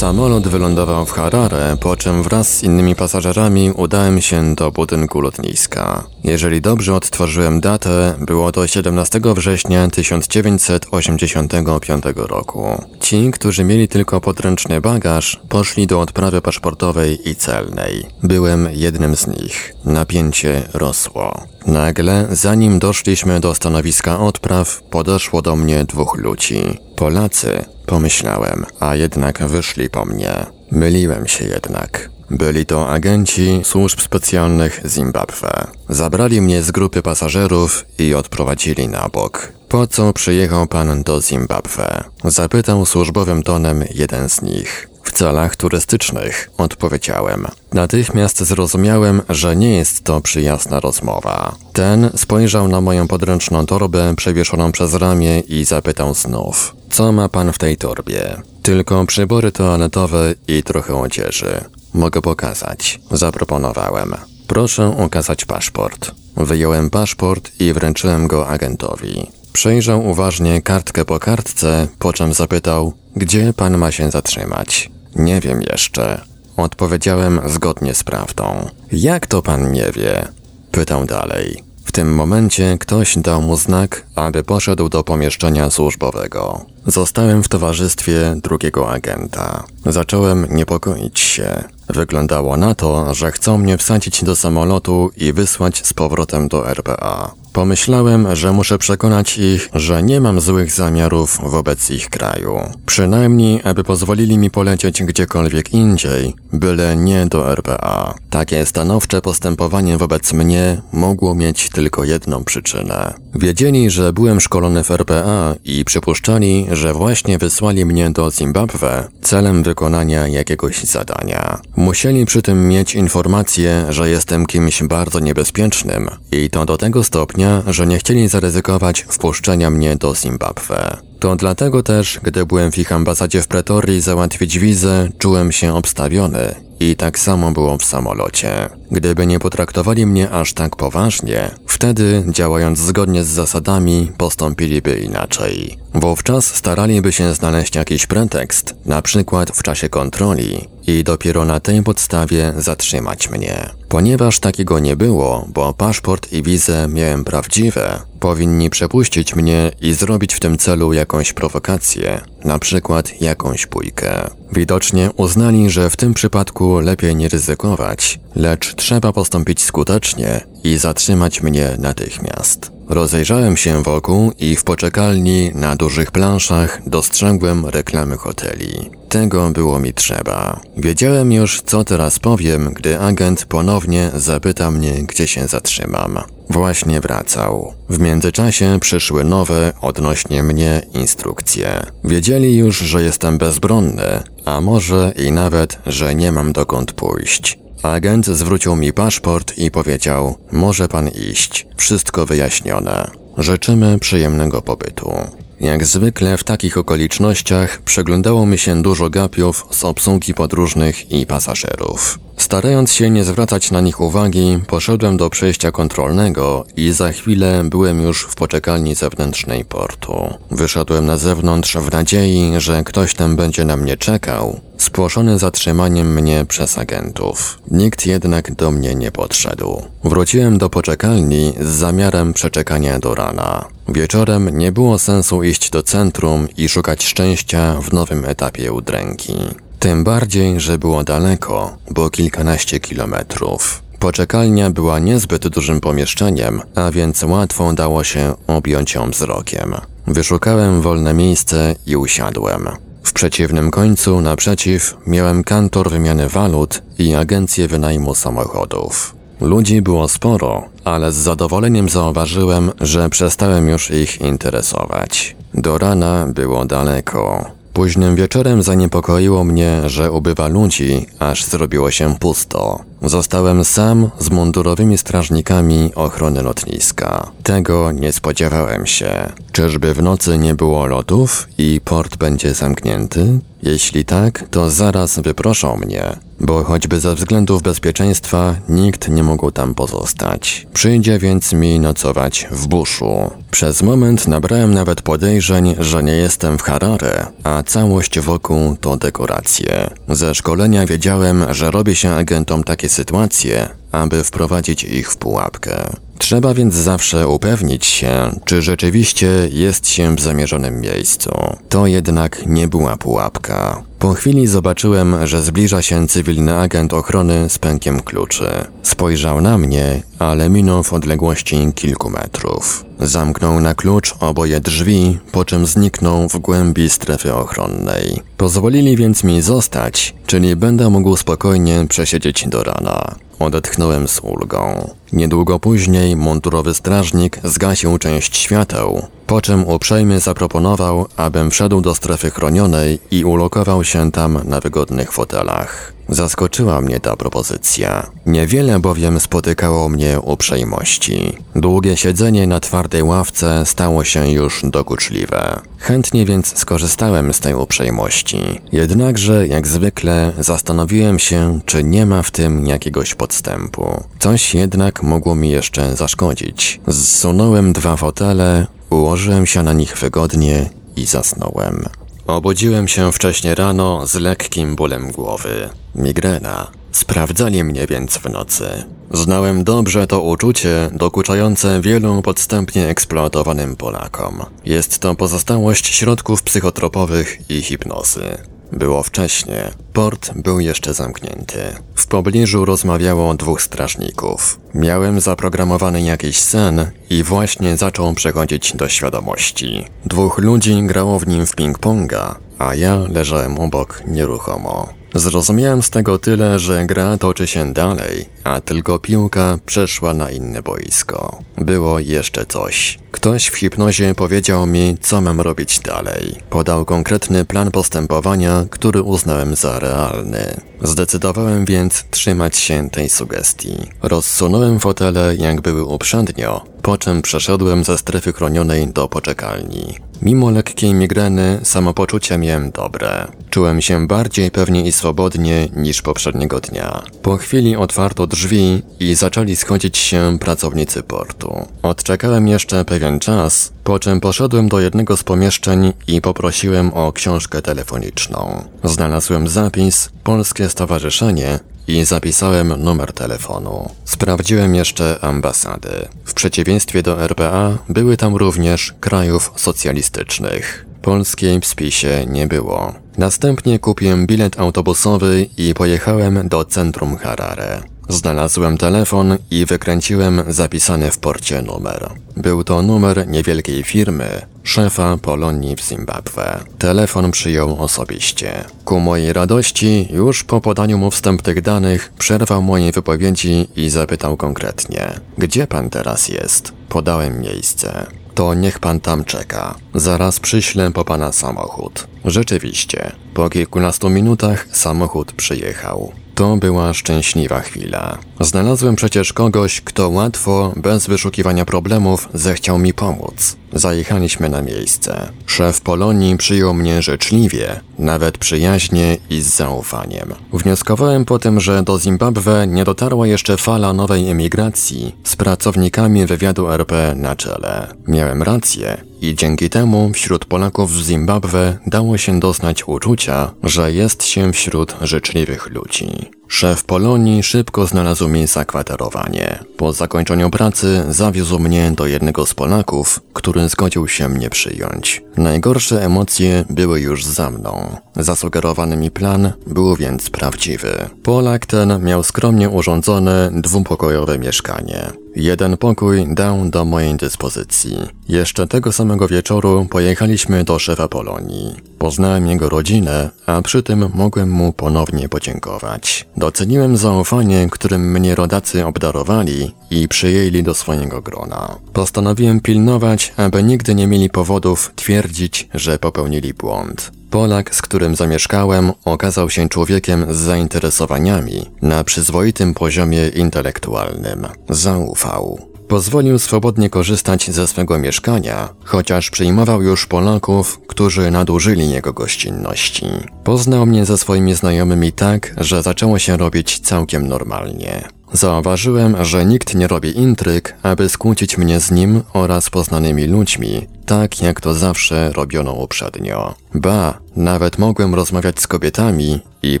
Samolot wylądował w Harare, po czym wraz z innymi pasażerami udałem się do budynku lotniska. Jeżeli dobrze odtworzyłem datę, było to 17 września 1985 roku. Ci, którzy mieli tylko podręczny bagaż, poszli do odprawy paszportowej i celnej. Byłem jednym z nich. Napięcie rosło. Nagle, zanim doszliśmy do stanowiska odpraw, podeszło do mnie dwóch ludzi. Polacy, pomyślałem, a jednak wyszli po mnie. Myliłem się jednak. Byli to agenci służb specjalnych Zimbabwe. Zabrali mnie z grupy pasażerów i odprowadzili na bok. Po co przyjechał pan do Zimbabwe? Zapytał służbowym tonem jeden z nich. W celach turystycznych, odpowiedziałem. Natychmiast zrozumiałem, że nie jest to przyjazna rozmowa. Ten spojrzał na moją podręczną torbę przewieszoną przez ramię i zapytał znów. Co ma pan w tej torbie? Tylko przybory toaletowe i trochę odzieży. Mogę pokazać. Zaproponowałem. Proszę okazać paszport. Wyjąłem paszport i wręczyłem go agentowi. Przejrzał uważnie kartkę po kartce, po czym zapytał, gdzie pan ma się zatrzymać. Nie wiem jeszcze. Odpowiedziałem zgodnie z prawdą. Jak to pan nie wie? Pytał dalej. W tym momencie ktoś dał mu znak, aby poszedł do pomieszczenia służbowego. Zostałem w towarzystwie drugiego agenta. Zacząłem niepokoić się. Wyglądało na to, że chcą mnie wsadzić do samolotu i wysłać z powrotem do RPA. Pomyślałem, że muszę przekonać ich, że nie mam złych zamiarów wobec ich kraju. Przynajmniej, aby pozwolili mi polecieć gdziekolwiek indziej, byle nie do RPA. Takie stanowcze postępowanie wobec mnie mogło mieć tylko jedną przyczynę. Wiedzieli, że byłem szkolony w RPA i przypuszczali, że właśnie wysłali mnie do Zimbabwe celem wykonania jakiegoś zadania. Musieli przy tym mieć informację, że jestem kimś bardzo niebezpiecznym i to do tego stopnia, że nie chcieli zaryzykować wpuszczenia mnie do Zimbabwe. To dlatego też, gdy byłem w ich ambasadzie w Pretorii załatwić wizę, czułem się obstawiony i tak samo było w samolocie. Gdyby nie potraktowali mnie aż tak poważnie, wtedy, działając zgodnie z zasadami, postąpiliby inaczej. Wówczas staraliby się znaleźć jakiś pretekst, na przykład w czasie kontroli, i dopiero na tej podstawie zatrzymać mnie. Ponieważ takiego nie było, bo paszport i wizę miałem prawdziwe, powinni przepuścić mnie i zrobić w tym celu jakąś prowokację, na przykład jakąś bójkę. Widocznie uznali, że w tym przypadku lepiej nie ryzykować, lecz trzeba postąpić skutecznie i zatrzymać mnie natychmiast. Rozejrzałem się wokół i w poczekalni na dużych planszach dostrzegłem reklamy hoteli. Tego było mi trzeba. Wiedziałem już, co teraz powiem, gdy agent ponownie zapyta mnie, gdzie się zatrzymam. Właśnie wracał. W międzyczasie przyszły nowe odnośnie mnie instrukcje. Wiedzieli już, że jestem bezbronny, a może i nawet, że nie mam dokąd pójść. Agent zwrócił mi paszport i powiedział: Może pan iść, wszystko wyjaśnione. Życzymy przyjemnego pobytu. Jak zwykle w takich okolicznościach przeglądało mi się dużo gapiów z obsługi podróżnych i pasażerów. Starając się nie zwracać na nich uwagi, poszedłem do przejścia kontrolnego i za chwilę byłem już w poczekalni zewnętrznej portu. Wyszedłem na zewnątrz w nadziei, że ktoś tam będzie na mnie czekał, spłoszony zatrzymaniem mnie przez agentów. Nikt jednak do mnie nie podszedł. Wróciłem do poczekalni z zamiarem przeczekania do rana. Wieczorem nie było sensu iść do centrum i szukać szczęścia w nowym etapie udręki. Tym bardziej, że było daleko, bo kilkanaście kilometrów. Poczekalnia była niezbyt dużym pomieszczeniem, a więc łatwo dało się objąć ją wzrokiem. Wyszukałem wolne miejsce i usiadłem. W przeciwnym końcu, naprzeciw, miałem kantor wymiany walut i agencję wynajmu samochodów. Ludzi było sporo, ale z zadowoleniem zauważyłem, że przestałem już ich interesować. Do rana było daleko. Późnym wieczorem zaniepokoiło mnie, że ubywa ludzi, aż zrobiło się pusto. Zostałem sam z mundurowymi strażnikami ochrony lotniska. Tego nie spodziewałem się. Czyżby w nocy nie było lotów i port będzie zamknięty? Jeśli tak, to zaraz wyproszą mnie, bo choćby ze względów bezpieczeństwa nikt nie mógł tam pozostać. Przyjdzie więc mi nocować w buszu. Przez moment nabrałem nawet podejrzeń, że nie jestem w Harare, a całość wokół to dekoracje. Ze szkolenia wiedziałem, że robi się agentom takie sytuacje, aby wprowadzić ich w pułapkę. Trzeba więc zawsze upewnić się, czy rzeczywiście jest się w zamierzonym miejscu. To jednak nie była pułapka. Po chwili zobaczyłem, że zbliża się cywilny agent ochrony z pękiem kluczy. Spojrzał na mnie, ale minął w odległości kilku metrów. Zamknął na klucz oboje drzwi, po czym zniknął w głębi strefy ochronnej. Pozwolili więc mi zostać, czyli będę mógł spokojnie przesiedzieć do rana. Odetchnąłem z ulgą. Niedługo później mundurowy strażnik zgasił część świateł, po czym uprzejmie zaproponował, abym wszedł do strefy chronionej i ulokował się tam na wygodnych fotelach. Zaskoczyła mnie ta propozycja. Niewiele bowiem spotykało mnie uprzejmości. Długie siedzenie na twardej ławce stało się już dokuczliwe. Chętnie więc skorzystałem z tej uprzejmości. Jednakże, jak zwykle, zastanowiłem się, czy nie ma w tym jakiegoś podstępu. Coś jednak mogło mi jeszcze zaszkodzić. Zsunąłem dwa fotele, ułożyłem się na nich wygodnie i zasnąłem. Obudziłem się wcześnie rano z lekkim bólem głowy. Migrena. Sprawdzali mnie więc w nocy. Znałem dobrze to uczucie dokuczające wielu podstępnie eksploatowanym Polakom. Jest to pozostałość środków psychotropowych i hipnozy. Było wcześnie. Port był jeszcze zamknięty. W pobliżu rozmawiało dwóch strażników. Miałem zaprogramowany jakiś sen i właśnie zaczął przechodzić do świadomości. Dwóch ludzi grało w nim w ping-ponga, a ja leżałem obok nieruchomo. Zrozumiałem z tego tyle, że gra toczy się dalej, a tylko piłka przeszła na inne boisko. Było jeszcze coś. Ktoś w hipnozie powiedział mi, co mam robić dalej. Podał konkretny plan postępowania, który uznałem za realny. Zdecydowałem więc trzymać się tej sugestii. Rozsunąłem fotele, jak były uprzednio, po czym przeszedłem ze strefy chronionej do poczekalni. Mimo lekkiej migreny, samopoczucie miałem dobre. Czułem się bardziej pewnie i swobodnie niż poprzedniego dnia. Po chwili otwarto drzwi i zaczęli schodzić się pracownicy portu. Odczekałem jeszcze pewien czas, po czym poszedłem do jednego z pomieszczeń i poprosiłem o książkę telefoniczną. Znalazłem zapis Polskie Stowarzyszenie i zapisałem numer telefonu. Sprawdziłem jeszcze ambasady. W przeciwieństwie do RPA były tam również krajów socjalistycznych. Polskiej w spisie nie było. Następnie kupiłem bilet autobusowy i pojechałem do centrum Harare. Znalazłem telefon i wykręciłem zapisany w porcie numer. Był to numer niewielkiej firmy, szefa Polonii w Zimbabwe. Telefon przyjął osobiście. Ku mojej radości, już po podaniu mu wstępnych danych, przerwał mojej wypowiedzi i zapytał konkretnie: Gdzie pan teraz jest? Podałem miejsce. To niech pan tam czeka. Zaraz przyślę po pana samochód. Rzeczywiście, po kilkunastu minutach samochód przyjechał. To była szczęśliwa chwila. Znalazłem przecież kogoś, kto łatwo, bez wyszukiwania problemów, zechciał mi pomóc. Zajechaliśmy na miejsce. Szef Polonii przyjął mnie życzliwie, nawet przyjaźnie i z zaufaniem. Wnioskowałem po tym, że do Zimbabwe nie dotarła jeszcze fala nowej emigracji z pracownikami wywiadu RP na czele. Miałem rację i dzięki temu wśród Polaków w Zimbabwe dało się doznać uczucia, że jest się wśród życzliwych ludzi. Szef Polonii szybko znalazł mi zakwaterowanie. Po zakończeniu pracy zawiózł mnie do jednego z Polaków, który zgodził się mnie przyjąć. Najgorsze emocje były już za mną. Zasugerowany mi plan był więc prawdziwy. Polak ten miał skromnie urządzone dwupokojowe mieszkanie. Jeden pokój dał do mojej dyspozycji. Jeszcze tego samego wieczoru pojechaliśmy do szefa Polonii. Poznałem jego rodzinę, a przy tym mogłem mu ponownie podziękować. Doceniłem zaufanie, którym mnie rodacy obdarowali i przyjęli do swojego grona. Postanowiłem pilnować, aby nigdy nie mieli powodów twierdzić, że popełnili błąd. Polak, z którym zamieszkałem, okazał się człowiekiem z zainteresowaniami na przyzwoitym poziomie intelektualnym. Zaufał. Pozwolił swobodnie korzystać ze swego mieszkania, chociaż przyjmował już Polaków, którzy nadużyli jego gościnności. Poznał mnie ze swoimi znajomymi tak, że zaczęło się robić całkiem normalnie. Zauważyłem, że nikt nie robi intryg, aby skłócić mnie z nim oraz poznanymi ludźmi, tak jak to zawsze robiono uprzednio. Ba, nawet mogłem rozmawiać z kobietami i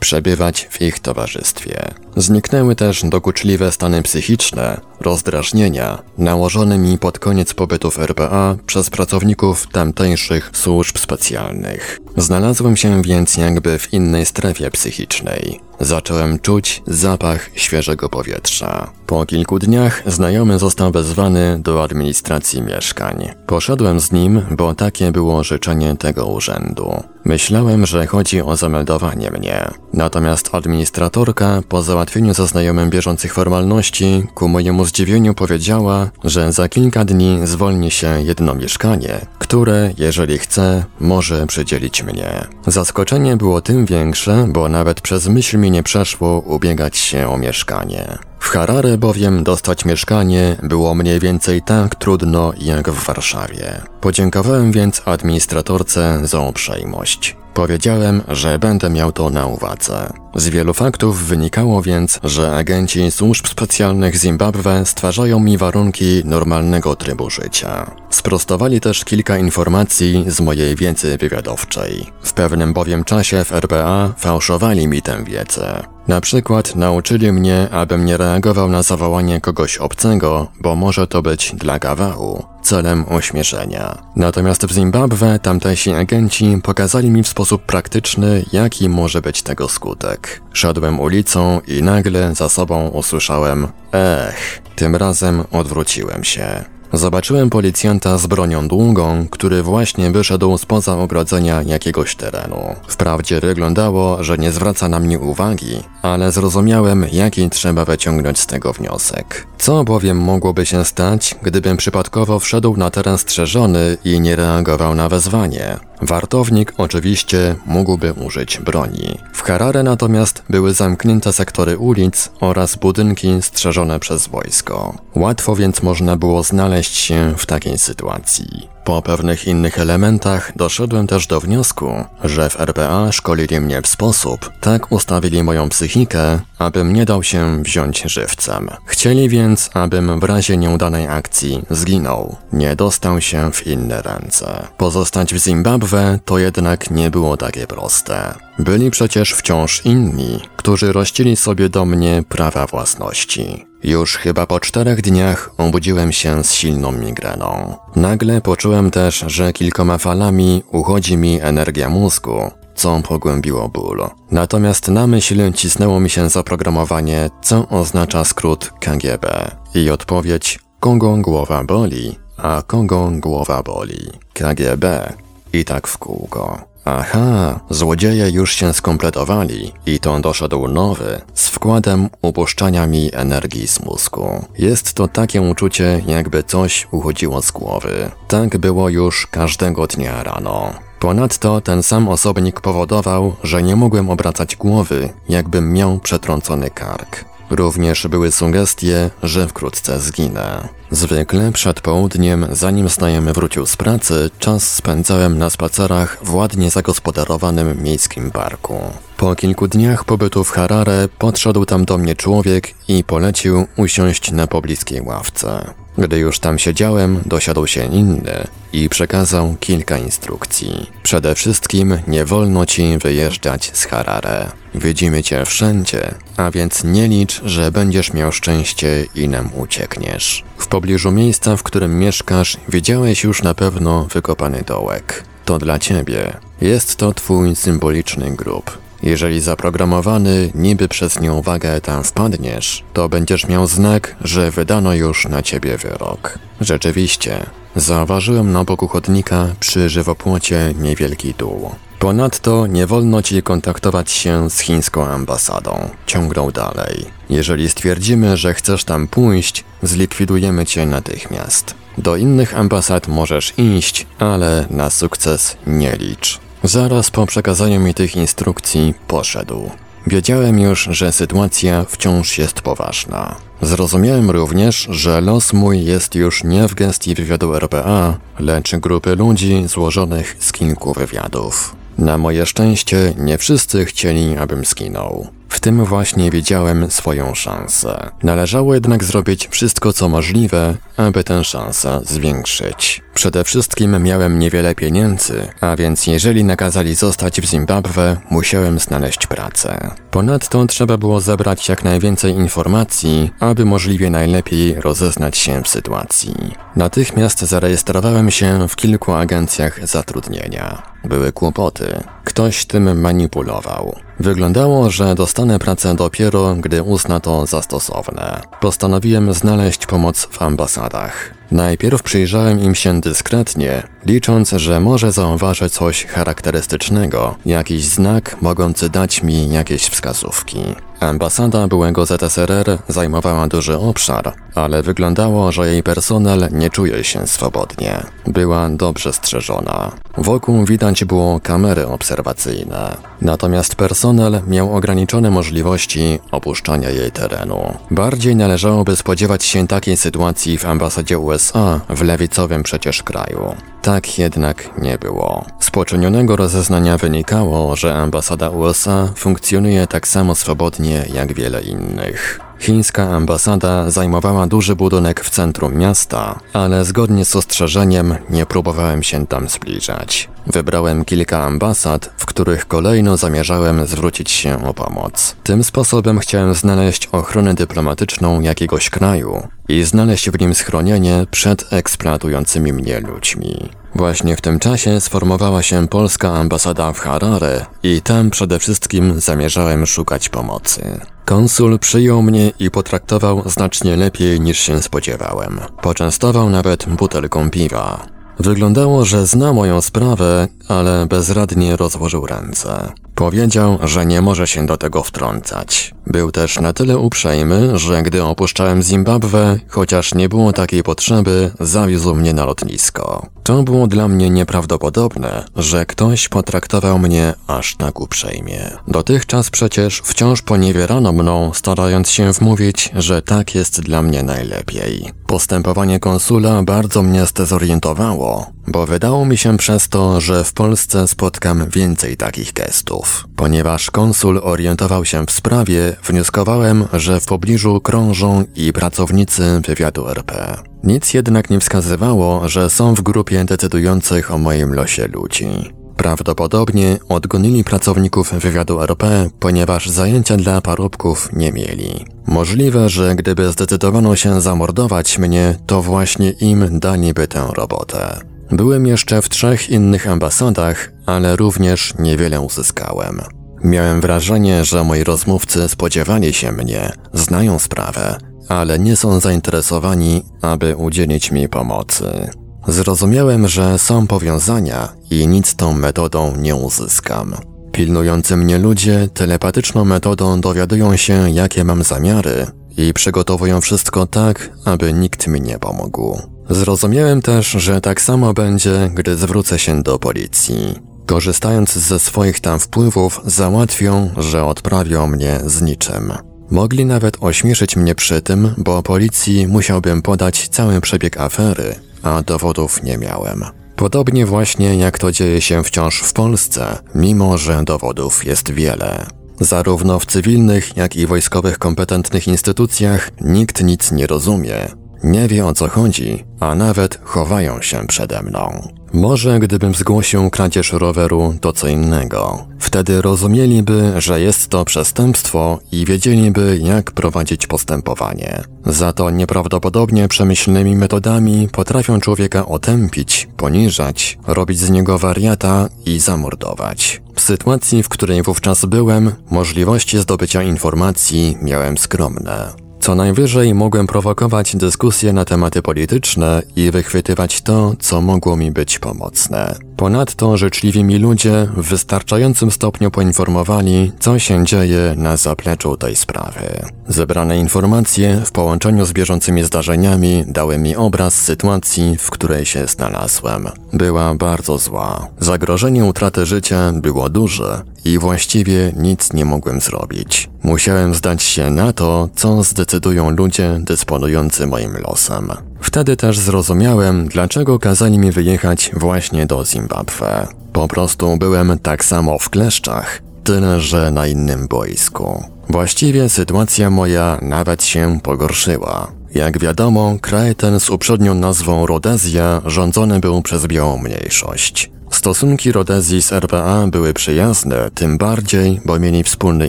przebywać w ich towarzystwie. Zniknęły też dokuczliwe stany psychiczne, rozdrażnienia, nałożone mi pod koniec pobytu w RPA przez pracowników tamtejszych służb specjalnych. Znalazłem się więc jakby w innej strefie psychicznej. Zacząłem czuć zapach świeżego powietrza. Po kilku dniach znajomy został wezwany do administracji mieszkań. Poszedłem z nim, bo takie było życzenie tego urzędu. Myślałem, że chodzi o zameldowanie mnie. Natomiast administratorka po załatwieniu ze znajomym bieżących formalności ku mojemu zdziwieniu powiedziała, że za kilka dni zwolni się jedno mieszkanie, które, jeżeli chce, może przydzielić mnie. Zaskoczenie było tym większe, bo nawet przez myśl mi nie przeszło ubiegać się o mieszkanie. W Harare bowiem dostać mieszkanie było mniej więcej tak trudno jak w Warszawie. Podziękowałem więc administratorce za uprzejmość. Powiedziałem, że będę miał to na uwadze. Z wielu faktów wynikało więc, że agenci służb specjalnych Zimbabwe stwarzają mi warunki normalnego trybu życia. Sprostowali też kilka informacji z mojej wiedzy wywiadowczej. W pewnym bowiem czasie w RPA fałszowali mi tę wiedzę. Na przykład nauczyli mnie, abym nie reagował na zawołanie kogoś obcego, bo może to być dla gawału, celem ośmieszenia. Natomiast w Zimbabwe tamtejsi agenci pokazali mi w sposób praktyczny, jaki może być tego skutek. Szedłem ulicą i nagle za sobą usłyszałem Ech, tym razem odwróciłem się. Zobaczyłem policjanta z bronią długą, który właśnie wyszedł spoza ogrodzenia jakiegoś terenu. Wprawdzie wyglądało, że nie zwraca na mnie uwagi, ale zrozumiałem, jaki trzeba wyciągnąć z tego wniosek. Co bowiem mogłoby się stać, gdybym przypadkowo wszedł na teren strzeżony i nie reagował na wezwanie? Wartownik oczywiście mógłby użyć broni. W Harare natomiast były zamknięte sektory ulic oraz budynki strzeżone przez wojsko. Łatwo więc można było znaleźć się w takiej sytuacji. Po pewnych innych elementach doszedłem też do wniosku, że w RPA szkolili mnie w sposób, tak ustawili moją psychikę, abym nie dał się wziąć żywcem. Chcieli więc, abym w razie nieudanej akcji zginął, nie dostał się w inne ręce. Pozostać w Zimbabwe to jednak nie było takie proste. Byli przecież wciąż inni, którzy rościli sobie do mnie prawa własności. Już chyba po czterech dniach obudziłem się z silną migreną. Nagle poczułem też, że kilkoma falami uchodzi mi energia mózgu, co pogłębiło ból. Natomiast na myśl cisnęło mi się zaprogramowanie, co oznacza skrót KGB. I odpowiedź, kogo głowa boli, a kogo głowa boli. KGB. I tak w kółko. Aha, złodzieje już się skompletowali i to doszedł nowy, z wkładem upuszczania mi energii z mózgu. Jest to takie uczucie, jakby coś uchodziło z głowy. Tak było już każdego dnia rano. Ponadto ten sam osobnik powodował, że nie mogłem obracać głowy, jakbym miał przetrącony kark. Również były sugestie, że wkrótce zginę. Zwykle przed południem, zanim znajomy wrócił z pracy, czas spędzałem na spacerach w ładnie zagospodarowanym miejskim parku. Po kilku dniach pobytu w Harare podszedł tam do mnie człowiek i polecił usiąść na pobliskiej ławce. Gdy już tam siedziałem, dosiadł się inny i przekazał kilka instrukcji. Przede wszystkim nie wolno ci wyjeżdżać z Harare. Widzimy cię wszędzie, a więc nie licz, że będziesz miał szczęście i nam uciekniesz. W pobliżu miejsca, w którym mieszkasz, widziałeś już na pewno wykopany dołek. To dla ciebie. Jest to twój symboliczny grób. Jeżeli zaprogramowany niby przez nieuwagę tam wpadniesz, to będziesz miał znak, że wydano już na ciebie wyrok. Rzeczywiście, zauważyłem na boku chodnika przy żywopłocie niewielki dół. Ponadto nie wolno ci kontaktować się z chińską ambasadą. Ciągnął dalej. Jeżeli stwierdzimy, że chcesz tam pójść, zlikwidujemy cię natychmiast. Do innych ambasad możesz iść, ale na sukces nie licz. Zaraz po przekazaniu mi tych instrukcji poszedł. Wiedziałem już, że sytuacja wciąż jest poważna. Zrozumiałem również, że los mój jest już nie w gestii wywiadu RPA, lecz grupy ludzi złożonych z kilku wywiadów. Na moje szczęście nie wszyscy chcieli, abym skinął. W tym właśnie widziałem swoją szansę. Należało jednak zrobić wszystko co możliwe, aby tę szansę zwiększyć. Przede wszystkim miałem niewiele pieniędzy, a więc jeżeli nakazali zostać w Zimbabwe, musiałem znaleźć pracę. Ponadto trzeba było zebrać jak najwięcej informacji, aby możliwie najlepiej rozeznać się w sytuacji. Natychmiast zarejestrowałem się w kilku agencjach zatrudnienia. Były kłopoty. Ktoś tym manipulował. Wyglądało, że dostanę pracę dopiero, gdy uzna to za stosowne. Postanowiłem znaleźć pomoc w ambasadach. Najpierw przyjrzałem im się dyskretnie, licząc, że może zauważę coś charakterystycznego, jakiś znak mogący dać mi jakieś wskazówki. Ambasada byłego ZSRR zajmowała duży obszar, ale wyglądało, że jej personel nie czuje się swobodnie. Była dobrze strzeżona. Wokół widać było kamery obserwacyjne, natomiast personel miał ograniczone możliwości opuszczania jej terenu. Bardziej należałoby spodziewać się takiej sytuacji w ambasadzie USA w lewicowym przecież kraju. Tak jednak nie było. Z poczynionego rozeznania wynikało, że ambasada USA funkcjonuje tak samo swobodnie jak wiele innych. Chińska ambasada zajmowała duży budynek w centrum miasta, ale zgodnie z ostrzeżeniem nie próbowałem się tam zbliżać. Wybrałem kilka ambasad, w których kolejno zamierzałem zwrócić się o pomoc. Tym sposobem chciałem znaleźć ochronę dyplomatyczną jakiegoś kraju i znaleźć w nim schronienie przed eksploatującymi mnie ludźmi. Właśnie w tym czasie sformowała się polska ambasada w Harare i tam przede wszystkim zamierzałem szukać pomocy. Konsul przyjął mnie i potraktował znacznie lepiej niż się spodziewałem. Poczęstował nawet butelką piwa. Wyglądało, że zna moją sprawę, ale bezradnie rozłożył ręce. Powiedział, że nie może się do tego wtrącać. Był też na tyle uprzejmy, że gdy opuszczałem Zimbabwe, chociaż nie było takiej potrzeby, zawiózł mnie na lotnisko. To było dla mnie nieprawdopodobne, że ktoś potraktował mnie aż tak uprzejmie. Dotychczas przecież wciąż poniewierano mną, starając się wmówić, że tak jest dla mnie najlepiej. Postępowanie konsula bardzo mnie zdezorientowało, bo wydało mi się przez to, że w Polsce spotkam więcej takich gestów. Ponieważ konsul orientował się w sprawie, wnioskowałem, że w pobliżu krążą i pracownicy wywiadu RP. Nic jednak nie wskazywało, że są w grupie decydujących o moim losie ludzi. Prawdopodobnie odgonili pracowników wywiadu RP, ponieważ zajęcia dla parobków nie mieli. Możliwe, że gdyby zdecydowano się zamordować mnie, to właśnie im daliby tę robotę. Byłem jeszcze w trzech innych ambasadach, ale również niewiele uzyskałem. Miałem wrażenie, że moi rozmówcy spodziewali się mnie, znają sprawę, ale nie są zainteresowani, aby udzielić mi pomocy. Zrozumiałem, że są powiązania i nic tą metodą nie uzyskam. Pilnujący mnie ludzie telepatyczną metodą dowiadują się, jakie mam zamiary i przygotowują wszystko tak, aby nikt mi nie pomógł. Zrozumiałem też, że tak samo będzie, gdy zwrócę się do policji. Korzystając ze swoich tam wpływów, załatwią, że odprawią mnie z niczym. Mogli nawet ośmieszyć mnie przy tym, bo policji musiałbym podać cały przebieg afery, a dowodów nie miałem. Podobnie właśnie jak to dzieje się wciąż w Polsce, mimo że dowodów jest wiele. Zarówno w cywilnych, jak i wojskowych kompetentnych instytucjach nikt nic nie rozumie, nie wie o co chodzi, a nawet chowają się przede mną. Może gdybym zgłosił kradzież roweru, to co innego. Wtedy rozumieliby, że jest to przestępstwo i wiedzieliby, jak prowadzić postępowanie. Za to nieprawdopodobnie przemyślnymi metodami potrafią człowieka otępić, poniżać, robić z niego wariata i zamordować. W sytuacji, w której wówczas byłem, możliwości zdobycia informacji miałem skromne. Co najwyżej mogłem prowokować dyskusje na tematy polityczne i wychwytywać to, co mogło mi być pomocne. Ponadto życzliwi mi ludzie w wystarczającym stopniu poinformowali, co się dzieje na zapleczu tej sprawy. Zebrane informacje w połączeniu z bieżącymi zdarzeniami dały mi obraz sytuacji, w której się znalazłem. Była bardzo zła. Zagrożenie utraty życia było duże i właściwie nic nie mogłem zrobić. Musiałem zdać się na to, co zdecydują ludzie dysponujący moim losem. Wtedy też zrozumiałem, dlaczego kazali mi wyjechać właśnie do Zimbabwe. Po prostu byłem tak samo w kleszczach, tyle że na innym boisku. Właściwie sytuacja moja nawet się pogorszyła. Jak wiadomo, kraj ten z uprzednią nazwą Rhodezja rządzony był przez białą mniejszość. Stosunki Rodezji z RPA były przyjazne, tym bardziej, bo mieli wspólny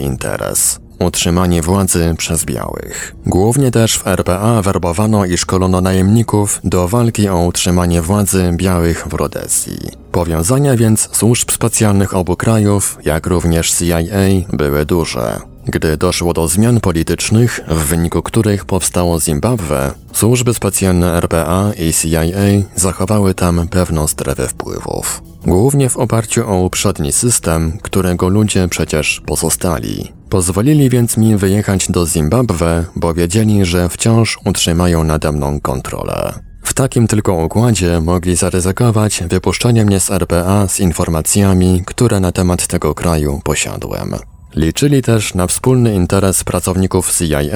interes utrzymanie władzy przez białych. Głównie też w RPA werbowano i szkolono najemników do walki o utrzymanie władzy białych w Rodezji. Powiązania więc służb specjalnych obu krajów, jak również CIA, były duże. Gdy doszło do zmian politycznych, w wyniku których powstało Zimbabwe, służby specjalne RPA i CIA zachowały tam pewną strefę wpływów. Głównie w oparciu o uprzedni system, którego ludzie przecież pozostali. Pozwolili więc mi wyjechać do Zimbabwe, bo wiedzieli, że wciąż utrzymają nade mną kontrolę. W takim tylko układzie mogli zaryzykować wypuszczenie mnie z RPA z informacjami, które na temat tego kraju posiadłem. Liczyli też na wspólny interes pracowników CIA,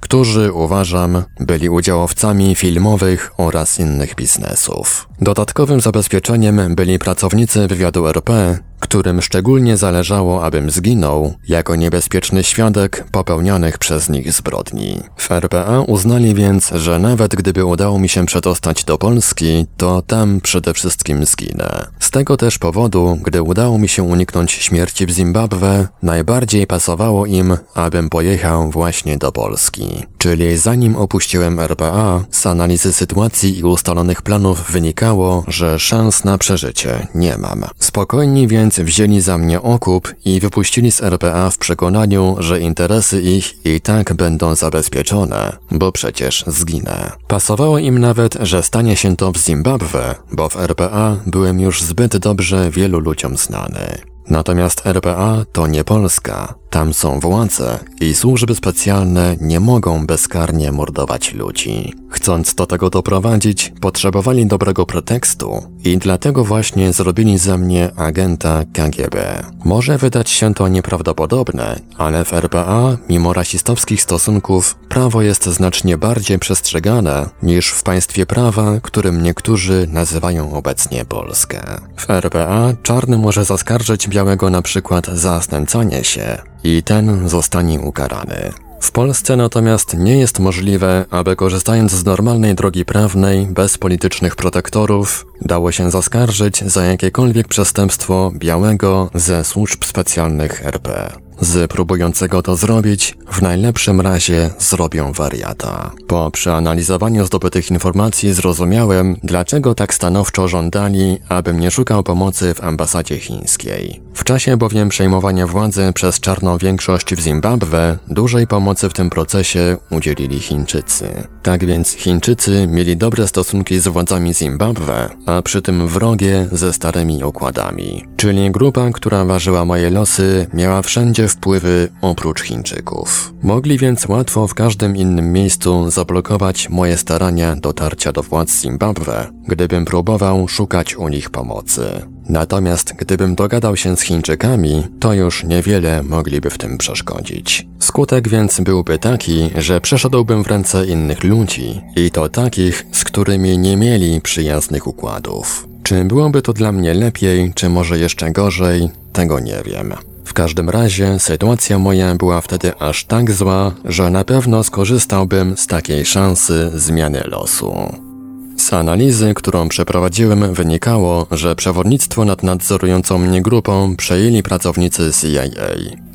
którzy, uważam, byli udziałowcami filmowych oraz innych biznesów. Dodatkowym zabezpieczeniem byli pracownicy wywiadu RP, którym szczególnie zależało, abym zginął, jako niebezpieczny świadek popełnionych przez nich zbrodni. W RPA uznali więc, że nawet gdyby udało mi się przedostać do Polski, to tam przede wszystkim zginę. Z tego też powodu, gdy udało mi się uniknąć śmierci w Zimbabwe, najbardziej pasowało im, abym pojechał właśnie do Polski. Czyli zanim opuściłem RPA, z analizy sytuacji i ustalonych planów wynikało, że szans na przeżycie nie mam. Spokojni więc wzięli za mnie okup i wypuścili z RPA w przekonaniu, że interesy ich i tak będą zabezpieczone, bo przecież zginę. Pasowało im nawet, że stanie się to w Zimbabwe, bo w RPA byłem już zbyt dobrze wielu ludziom znany. Natomiast RPA to nie Polska, tam są władze i służby specjalne nie mogą bezkarnie mordować ludzi. Chcąc do tego doprowadzić, potrzebowali dobrego pretekstu i dlatego właśnie zrobili ze mnie agenta KGB. Może wydać się to nieprawdopodobne, ale w RPA, mimo rasistowskich stosunków, prawo jest znacznie bardziej przestrzegane niż w państwie prawa, którym niektórzy nazywają obecnie Polskę. W RPA czarny może zaskarżyć białego na przykład za znęcanie się, i ten zostanie ukarany. W Polsce natomiast nie jest możliwe, aby korzystając z normalnej drogi prawnej, bez politycznych protektorów, dało się zaskarżyć za jakiekolwiek przestępstwo białego ze służb specjalnych RP. Z próbującego to zrobić, w najlepszym razie zrobią wariata. Po przeanalizowaniu zdobytych informacji zrozumiałem, dlaczego tak stanowczo żądali, abym nie szukał pomocy w ambasadzie chińskiej. W czasie bowiem przejmowania władzy przez czarną większość w Zimbabwe, dużej pomocy w tym procesie udzielili Chińczycy. Tak więc Chińczycy mieli dobre stosunki z władzami Zimbabwe, a przy tym wrogie ze starymi układami. Czyli grupa, która ważyła moje losy, miała wszędzie wpływy oprócz Chińczyków. Mogli więc łatwo w każdym innym miejscu zablokować moje starania dotarcia do władz Zimbabwe, gdybym próbował szukać u nich pomocy. Natomiast gdybym dogadał się z Chińczykami, to już niewiele mogliby w tym przeszkodzić. Skutek więc byłby taki, że przeszedłbym w ręce innych ludzi i to takich, z którymi nie mieli przyjaznych układów. Czy byłoby to dla mnie lepiej, czy może jeszcze gorzej, tego nie wiem. W każdym razie sytuacja moja była wtedy aż tak zła, że na pewno skorzystałbym z takiej szansy zmiany losu. Z analizy, którą przeprowadziłem, wynikało, że przewodnictwo nad nadzorującą mnie grupą przejęli pracownicy CIA.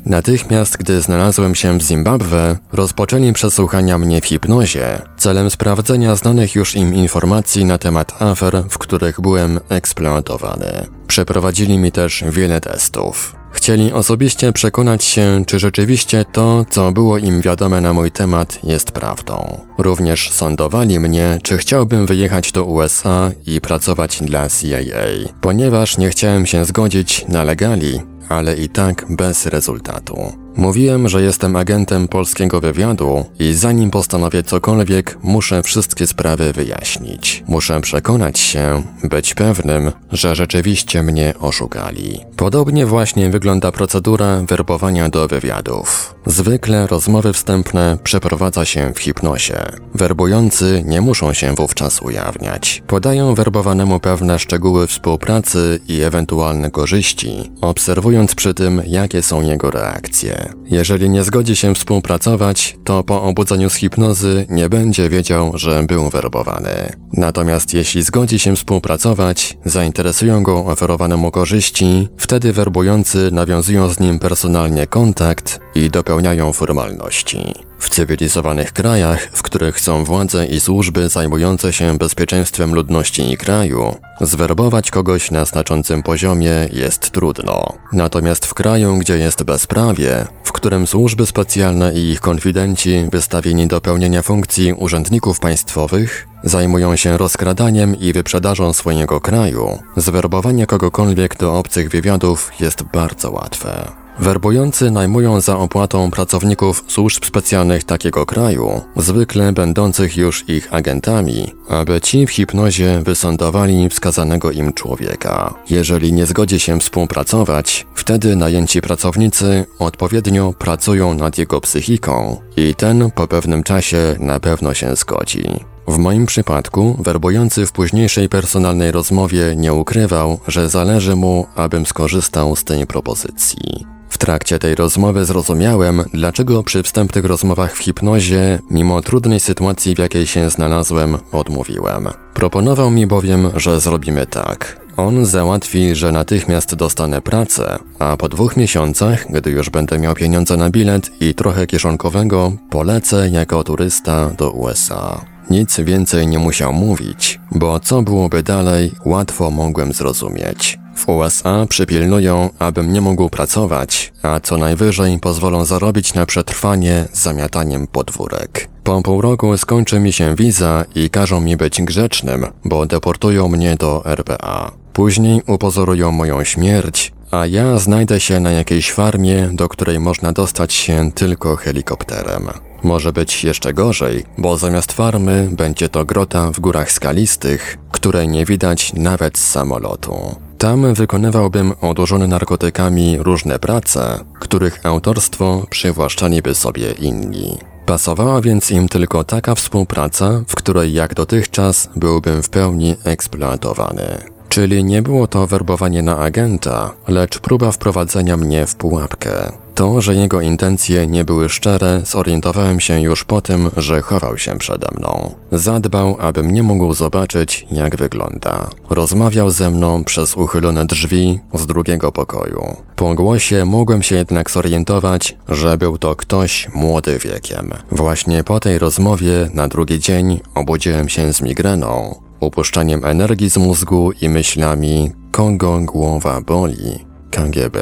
Natychmiast, gdy znalazłem się w Zimbabwe, rozpoczęli przesłuchania mnie w hipnozie, celem sprawdzenia znanych już im informacji na temat afer, w których byłem eksploatowany. Przeprowadzili mi też wiele testów. Chcieli osobiście przekonać się, czy rzeczywiście to, co było im wiadome na mój temat, jest prawdą. Również sądowali mnie, czy chciałbym wyjechać do USA i pracować dla CIA. Ponieważ nie chciałem się zgodzić, nalegali, ale i tak bez rezultatu. Mówiłem, że jestem agentem polskiego wywiadu i zanim postanowię cokolwiek, muszę wszystkie sprawy wyjaśnić. Muszę przekonać się, być pewnym, że rzeczywiście mnie oszukali. Podobnie właśnie wygląda procedura werbowania do wywiadów. Zwykle rozmowy wstępne przeprowadza się w hipnozie. Werbujący nie muszą się wówczas ujawniać. Podają werbowanemu pewne szczegóły współpracy i ewentualne korzyści, obserwując przy tym, jakie są jego reakcje. Jeżeli nie zgodzi się współpracować, to po obudzeniu z hipnozy nie będzie wiedział, że był werbowany. Natomiast jeśli zgodzi się współpracować, zainteresują go oferowane mu korzyści, wtedy werbujący nawiązują z nim personalnie kontakt i dopełniają formalności. W cywilizowanych krajach, w których są władze i służby zajmujące się bezpieczeństwem ludności i kraju, zwerbować kogoś na znaczącym poziomie jest trudno. Natomiast w kraju, gdzie jest bezprawie, w którym służby specjalne i ich konfidenci wystawieni do pełnienia funkcji urzędników państwowych zajmują się rozkradaniem i wyprzedażą swojego kraju, zwerbowanie kogokolwiek do obcych wywiadów jest bardzo łatwe. Werbujący najmują za opłatą pracowników służb specjalnych takiego kraju, zwykle będących już ich agentami, aby ci w hipnozie wysądowali wskazanego im człowieka. Jeżeli nie zgodzi się współpracować, wtedy najęci pracownicy odpowiednio pracują nad jego psychiką i ten po pewnym czasie na pewno się zgodzi. W moim przypadku werbujący w późniejszej personalnej rozmowie nie ukrywał, że zależy mu, abym skorzystał z tej propozycji. Trakcie tej rozmowy zrozumiałem, dlaczego przy wstępnych rozmowach w hipnozie, mimo trudnej sytuacji, w jakiej się znalazłem, odmówiłem. Proponował mi bowiem, że zrobimy tak. On załatwi, że natychmiast dostanę pracę, a po dwóch miesiącach, gdy już będę miał pieniądze na bilet i trochę kieszonkowego, polecę jako turysta do USA. Nic więcej nie musiał mówić, bo co byłoby dalej, łatwo mogłem zrozumieć. W USA przypilnują, abym nie mógł pracować, a co najwyżej pozwolą zarobić na przetrwanie zamiataniem podwórek. Po pół roku skończy mi się wiza i każą mi być grzecznym, bo deportują mnie do RPA. Później upozorują moją śmierć, a ja znajdę się na jakiejś farmie, do której można dostać się tylko helikopterem. Może być jeszcze gorzej, bo zamiast farmy będzie to grota w górach skalistych, której nie widać nawet z samolotu. Tam wykonywałbym odłożone narkotykami różne prace, których autorstwo przywłaszczaliby sobie inni. Pasowała więc im tylko taka współpraca, w której jak dotychczas byłbym w pełni eksploatowany. Czyli nie było to werbowanie na agenta, lecz próba wprowadzenia mnie w pułapkę. To, że jego intencje nie były szczere, zorientowałem się już po tym, że chował się przede mną. Zadbał, abym nie mógł zobaczyć, jak wygląda. Rozmawiał ze mną przez uchylone drzwi z drugiego pokoju. Po głosie mogłem się jednak zorientować, że był to ktoś młody wiekiem. Właśnie po tej rozmowie na drugi dzień obudziłem się z migreną, upuszczaniem energii z mózgu i myślami kogo głowa boli. KGB.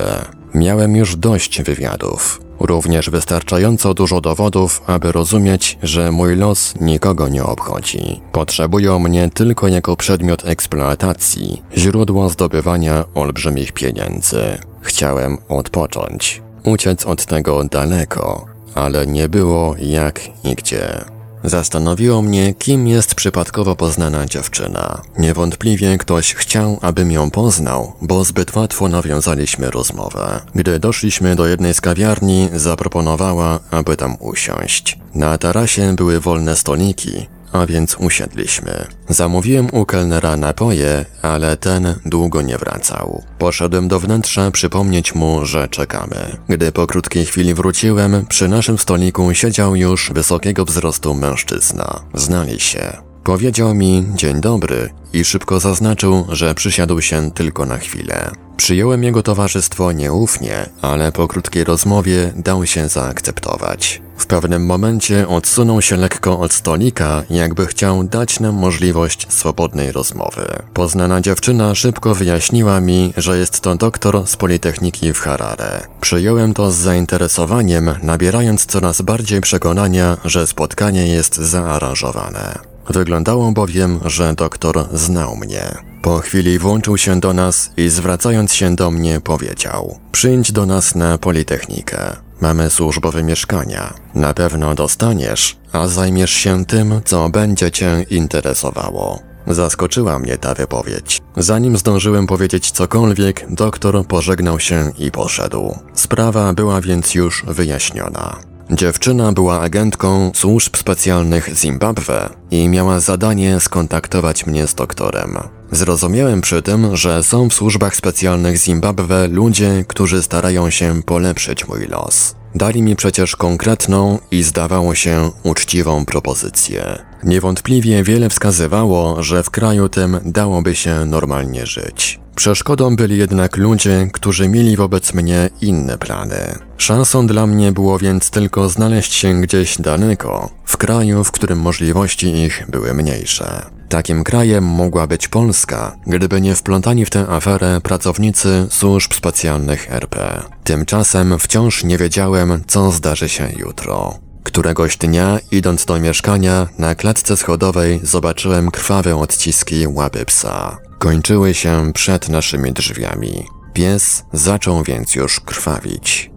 Miałem już dość wywiadów. Również wystarczająco dużo dowodów, aby rozumieć, że mój los nikogo nie obchodzi. Potrzebują mnie tylko jako przedmiot eksploatacji, źródło zdobywania olbrzymich pieniędzy. Chciałem odpocząć, uciec od tego daleko, ale nie było jak i gdzie. Zastanowiło mnie, kim jest przypadkowo poznana dziewczyna. Niewątpliwie ktoś chciał, abym ją poznał, bo zbyt łatwo nawiązaliśmy rozmowę. Gdy doszliśmy do jednej z kawiarni, zaproponowała, aby tam usiąść. Na tarasie były wolne stoliki, a więc usiedliśmy. Zamówiłem u kelnera napoje, ale ten długo nie wracał. Poszedłem do wnętrza przypomnieć mu, że czekamy. Gdy po krótkiej chwili wróciłem, przy naszym stoliku siedział już wysokiego wzrostu mężczyzna. Znali się. Powiedział mi dzień dobry i szybko zaznaczył, że przysiadł się tylko na chwilę. Przyjąłem jego towarzystwo nieufnie, ale po krótkiej rozmowie dał się zaakceptować. W pewnym momencie odsunął się lekko od stolika, jakby chciał dać nam możliwość swobodnej rozmowy. Poznana dziewczyna szybko wyjaśniła mi, że jest to doktor z Politechniki w Harare. Przyjąłem to z zainteresowaniem, nabierając coraz bardziej przekonania, że spotkanie jest zaaranżowane. Wyglądało bowiem, że doktor znał mnie. Po chwili włączył się do nas i zwracając się do mnie powiedział: Przyjdź do nas na Politechnikę. Mamy służbowe mieszkania. Na pewno dostaniesz, a zajmiesz się tym, co będzie cię interesowało. Zaskoczyła mnie ta wypowiedź. Zanim zdążyłem powiedzieć cokolwiek, doktor pożegnał się i poszedł. Sprawa była więc już wyjaśniona. Dziewczyna była agentką służb specjalnych Zimbabwe i miała zadanie skontaktować mnie z doktorem. Zrozumiałem przy tym, że są w służbach specjalnych Zimbabwe ludzie, którzy starają się polepszyć mój los. Dali mi przecież konkretną i zdawało się uczciwą propozycję. Niewątpliwie wiele wskazywało, że w kraju tym dałoby się normalnie żyć. Przeszkodą byli jednak ludzie, którzy mieli wobec mnie inne plany. Szansą dla mnie było więc tylko znaleźć się gdzieś daleko, w kraju, w którym możliwości ich były mniejsze. Takim krajem mogła być Polska, gdyby nie wplątani w tę aferę pracownicy służb specjalnych RP. Tymczasem wciąż nie wiedziałem, co zdarzy się jutro. Któregoś dnia, idąc do mieszkania, na klatce schodowej zobaczyłem krwawe odciski łapy psa. Kończyły się przed naszymi drzwiami. Pies zaczął więc już krwawić.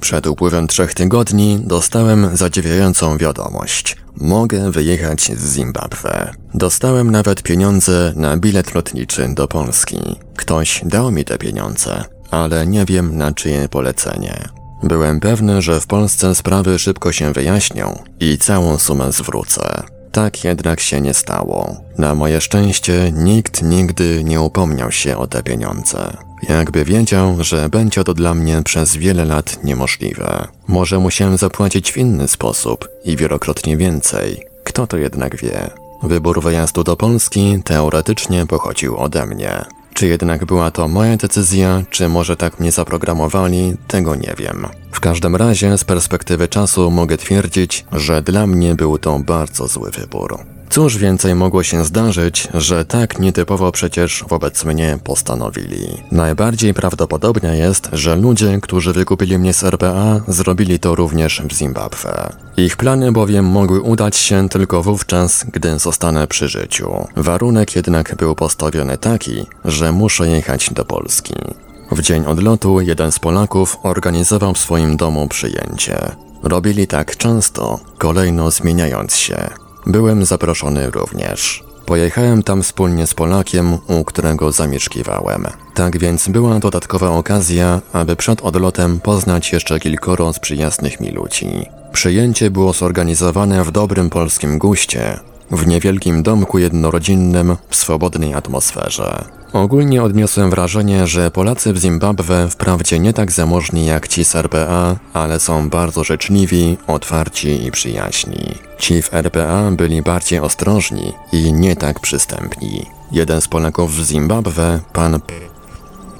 Przed upływem trzech tygodni dostałem zadziwiającą wiadomość. Mogę wyjechać z Zimbabwe. Dostałem nawet pieniądze na bilet lotniczy do Polski. Ktoś dał mi te pieniądze, ale nie wiem na czyje polecenie. Byłem pewny, że w Polsce sprawy szybko się wyjaśnią i całą sumę zwrócę. Tak jednak się nie stało. Na moje szczęście nikt nigdy nie upomniał się o te pieniądze. Jakby wiedział, że będzie to dla mnie przez wiele lat niemożliwe. Może musiałem zapłacić w inny sposób i wielokrotnie więcej. Kto to jednak wie? Wybór wyjazdu do Polski teoretycznie pochodził ode mnie. Czy jednak była to moja decyzja, czy może tak mnie zaprogramowali, tego nie wiem. W każdym razie z perspektywy czasu mogę twierdzić, że dla mnie był to bardzo zły wybór. Cóż więcej mogło się zdarzyć, że tak nietypowo przecież wobec mnie postanowili. Najbardziej prawdopodobne jest, że ludzie, którzy wykupili mnie z RPA, zrobili to również w Zimbabwe. Ich plany bowiem mogły udać się tylko wówczas, gdy zostanę przy życiu. Warunek jednak był postawiony taki, że muszę jechać do Polski. W dzień odlotu jeden z Polaków organizował w swoim domu przyjęcie. Robili tak często, kolejno zmieniając się. Byłem zaproszony również. Pojechałem tam wspólnie z Polakiem, u którego zamieszkiwałem. Tak więc była dodatkowa okazja, aby przed odlotem poznać jeszcze kilkoro z przyjaznych mi ludzi. Przyjęcie było zorganizowane w dobrym polskim guście, w niewielkim domku jednorodzinnym w swobodnej atmosferze. Ogólnie odniosłem wrażenie, że Polacy w Zimbabwe wprawdzie nie tak zamożni jak ci z RPA, ale są bardzo życzliwi, otwarci i przyjaźni. Ci w RPA byli bardziej ostrożni i nie tak przystępni. Jeden z Polaków w Zimbabwe, pan P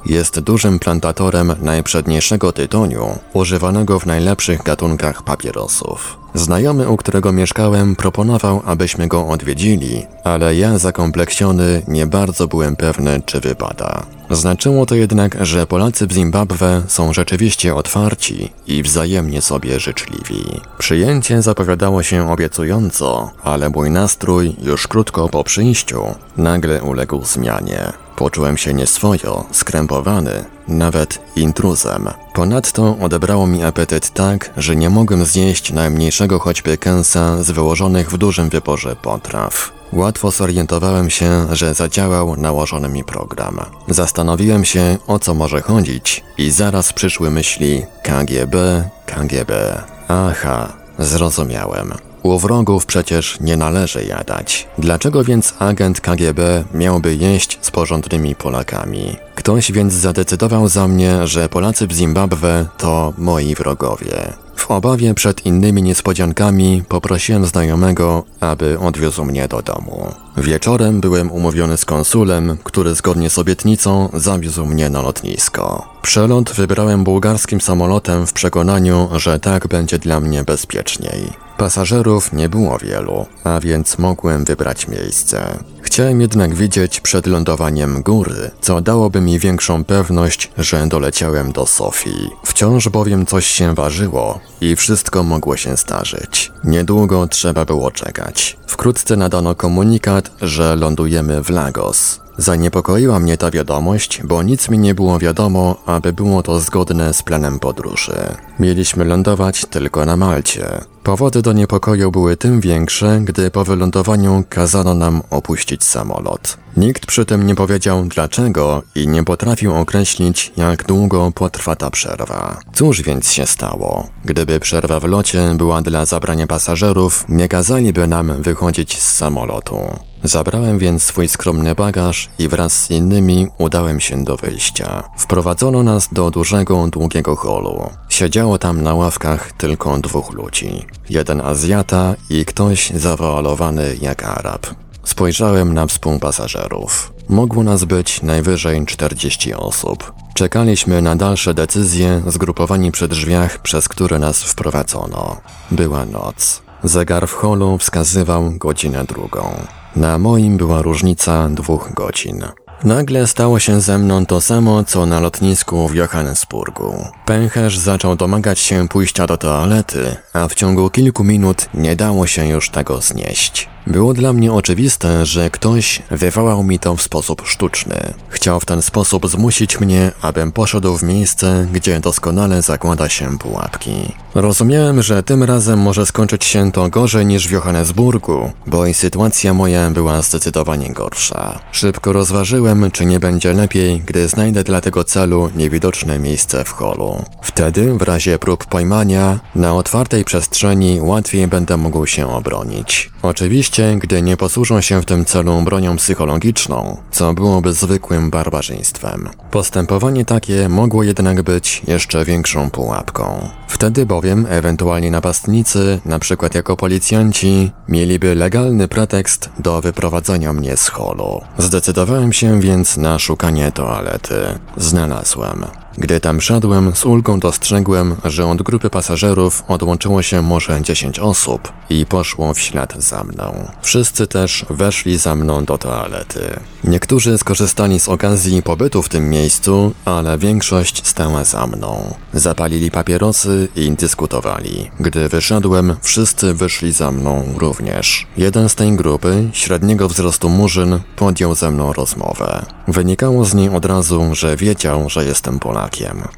jest dużym plantatorem najprzedniejszego tytoniu, używanego w najlepszych gatunkach papierosów. Znajomy, u którego mieszkałem, proponował, abyśmy go odwiedzili, ale ja zakompleksiony nie bardzo byłem pewny, czy wypada. Znaczyło to jednak, że Polacy w Zimbabwe są rzeczywiście otwarci i wzajemnie sobie życzliwi. Przyjęcie zapowiadało się obiecująco, ale mój nastrój już krótko po przyjściu nagle uległ zmianie. Poczułem się nieswojo, skrępowany, nawet intruzem. Ponadto odebrało mi apetyt tak, że nie mogłem zjeść najmniejszego choćby kęsa z wyłożonych w dużym wyborze potraw. Łatwo zorientowałem się, że zadziałał nałożony mi program. Zastanowiłem się, o co może chodzić i zaraz przyszły myśli KGB, KGB. Aha, zrozumiałem. U wrogów przecież nie należy jadać. Dlaczego więc agent KGB miałby jeść z porządnymi Polakami? Ktoś więc zadecydował za mnie, że Polacy w Zimbabwe to moi wrogowie. W obawie przed innymi niespodziankami poprosiłem znajomego, aby odwiózł mnie do domu. Wieczorem byłem umówiony z konsulem, który zgodnie z obietnicą zawiózł mnie na lotnisko. Przelot wybrałem bułgarskim samolotem w przekonaniu, że tak będzie dla mnie bezpieczniej. Pasażerów nie było wielu, a więc mogłem wybrać miejsce. Chciałem jednak widzieć przed lądowaniem góry, co dałoby mi większą pewność, że doleciałem do Sofii. Wciąż bowiem coś się ważyło i wszystko mogło się zdarzyć. Niedługo trzeba było czekać. Wkrótce nadano komunikat, że lądujemy w Lagos. Zaniepokoiła mnie ta wiadomość, bo nic mi nie było wiadomo, aby było to zgodne z planem podróży. Mieliśmy lądować tylko na Malcie. Powody do niepokoju były tym większe, gdy po wylądowaniu kazano nam opuścić samolot. Nikt przy tym nie powiedział dlaczego i nie potrafił określić, jak długo potrwa ta przerwa. Cóż więc się stało? Gdyby przerwa w locie była dla zabrania pasażerów, nie kazaliby nam wychodzić z samolotu. Zabrałem więc swój skromny bagaż i wraz z innymi udałem się do wyjścia. Wprowadzono nas do dużego, długiego holu. Siedziało tam na ławkach tylko dwóch ludzi. Jeden Azjata i ktoś zawoalowany jak Arab. Spojrzałem na współpasażerów. Mogło nas być najwyżej 40 osób. Czekaliśmy na dalsze decyzje, zgrupowani przy drzwiach, przez które nas wprowadzono. Była noc. Zegar w holu wskazywał godzinę drugą. Na moim była różnica dwóch godzin. Nagle stało się ze mną to samo, co na lotnisku w Johannesburgu. Pęcherz zaczął domagać się pójścia do toalety, a w ciągu kilku minut nie dało się już tego znieść. Było dla mnie oczywiste, że ktoś wywołał mi to w sposób sztuczny. Chciał w ten sposób zmusić mnie, abym poszedł w miejsce, gdzie doskonale zakłada się pułapki. Rozumiałem, że tym razem może skończyć się to gorzej niż w Johannesburgu, bo i sytuacja moja była zdecydowanie gorsza. Szybko rozważyłem, czy nie będzie lepiej, gdy znajdę dla tego celu niewidoczne miejsce w holu. Wtedy, w razie prób pojmania, na otwartej przestrzeni łatwiej będę mógł się obronić. Oczywiście, gdy nie posłużą się w tym celu bronią psychologiczną, co byłoby zwykłym barbarzyństwem. Postępowanie takie mogło jednak być jeszcze większą pułapką. Wtedy bowiem ewentualni napastnicy, na przykład jako policjanci, mieliby legalny pretekst do wyprowadzenia mnie z holu. Zdecydowałem się więc na szukanie toalety. Znalazłem. Gdy tam szedłem, z ulgą dostrzegłem, że od grupy pasażerów odłączyło się może 10 osób i poszło w ślad za mną. Wszyscy też weszli za mną do toalety. Niektórzy skorzystali z okazji pobytu w tym miejscu, ale większość stała za mną. Zapalili papierosy i dyskutowali. Gdy wyszedłem, wszyscy wyszli za mną również. Jeden z tej grupy, średniego wzrostu murzyn, podjął ze mną rozmowę. Wynikało z niej od razu, że wiedział, że jestem Polakiem.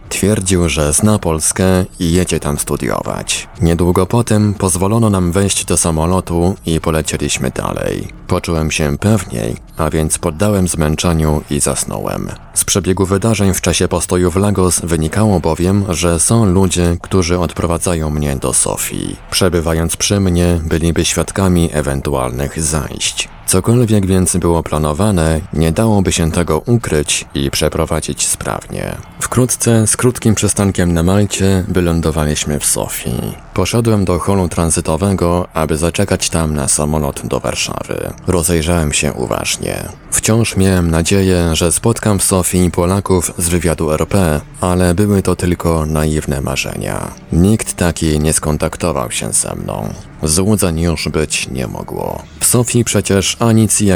Twierdził, że zna Polskę i jedzie tam studiować. Niedługo potem pozwolono nam wejść do samolotu i polecieliśmy dalej. Poczułem się pewniej, a więc poddałem zmęczeniu i zasnąłem. Z przebiegu wydarzeń w czasie postoju w Lagos wynikało bowiem, że są ludzie, którzy odprowadzają mnie do Sofii. Przebywając przy mnie, byliby świadkami ewentualnych zajść. Cokolwiek więc było planowane, nie dałoby się tego ukryć i przeprowadzić sprawnie. Wkrótce, z krótkim przystankiem na Malcie, wylądowaliśmy w Sofii. Poszedłem do holu tranzytowego, aby zaczekać tam na samolot do Warszawy. Rozejrzałem się uważnie. Wciąż miałem nadzieję, że spotkam w Sofii Polaków z wywiadu RP, ale były to tylko naiwne marzenia. Nikt taki nie skontaktował się ze mną. Złudzeń już być nie mogło. W Sofii przecież ani CIA,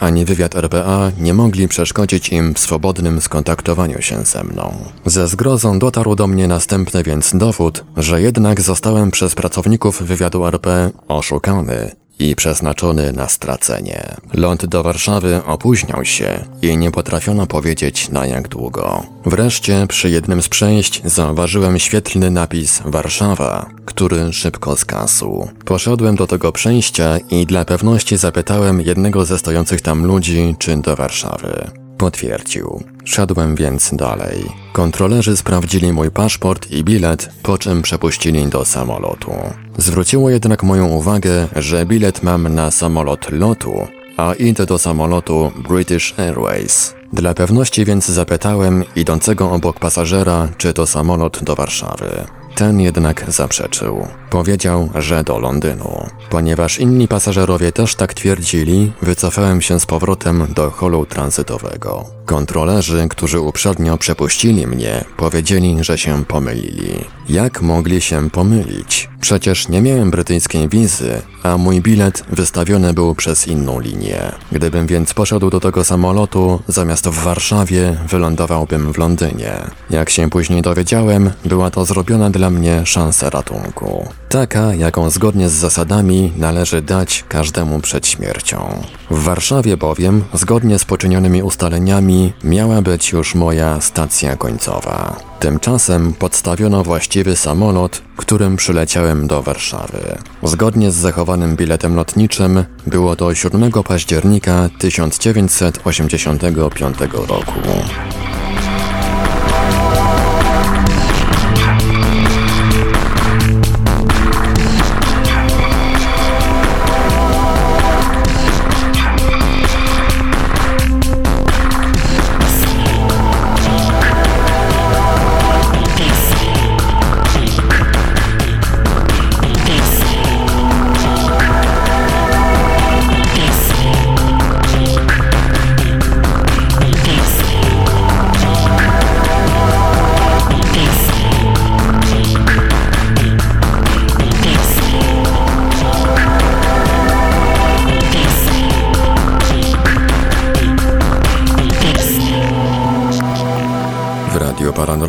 ani wywiad RPA nie mogli przeszkodzić im w swobodnym skontaktowaniu się ze mną. Ze zgrozą dotarł do mnie następny więc dowód, że jednak zostałem przez pracowników wywiadu RP oszukany i przeznaczony na stracenie. Ląd do Warszawy opóźniał się i nie potrafiono powiedzieć na jak długo. Wreszcie przy jednym z przejść zauważyłem świetlny napis Warszawa, który szybko zgasł. Poszedłem do tego przejścia i dla pewności zapytałem jednego ze stojących tam ludzi, czy do Warszawy. Potwierdził. Szedłem więc dalej. Kontrolerzy sprawdzili mój paszport i bilet, po czym przepuścili do samolotu. Zwróciło jednak moją uwagę, że bilet mam na samolot lotu, a idę do samolotu British Airways. Dla pewności więc zapytałem idącego obok pasażera, czy to samolot do Warszawy. Ten jednak zaprzeczył. Powiedział, że do Londynu. Ponieważ inni pasażerowie też tak twierdzili, wycofałem się z powrotem do holu tranzytowego. Kontrolerzy, którzy uprzednio przepuścili mnie, powiedzieli, że się pomylili. Jak mogli się pomylić? Przecież nie miałem brytyjskiej wizy, a mój bilet wystawiony był przez inną linię. Gdybym więc poszedł do tego samolotu, zamiast w Warszawie, wylądowałbym w Londynie. Jak się później dowiedziałem, była to zrobiona dla mnie szansa ratunku. Taka, jaką zgodnie z zasadami należy dać każdemu przed śmiercią. W Warszawie bowiem, zgodnie z poczynionymi ustaleniami, miała być już moja stacja końcowa. Tymczasem podstawiono właściwy samolot, którym przyleciałem do Warszawy. Zgodnie z zachowanym biletem lotniczym było to 7 października 1985 roku.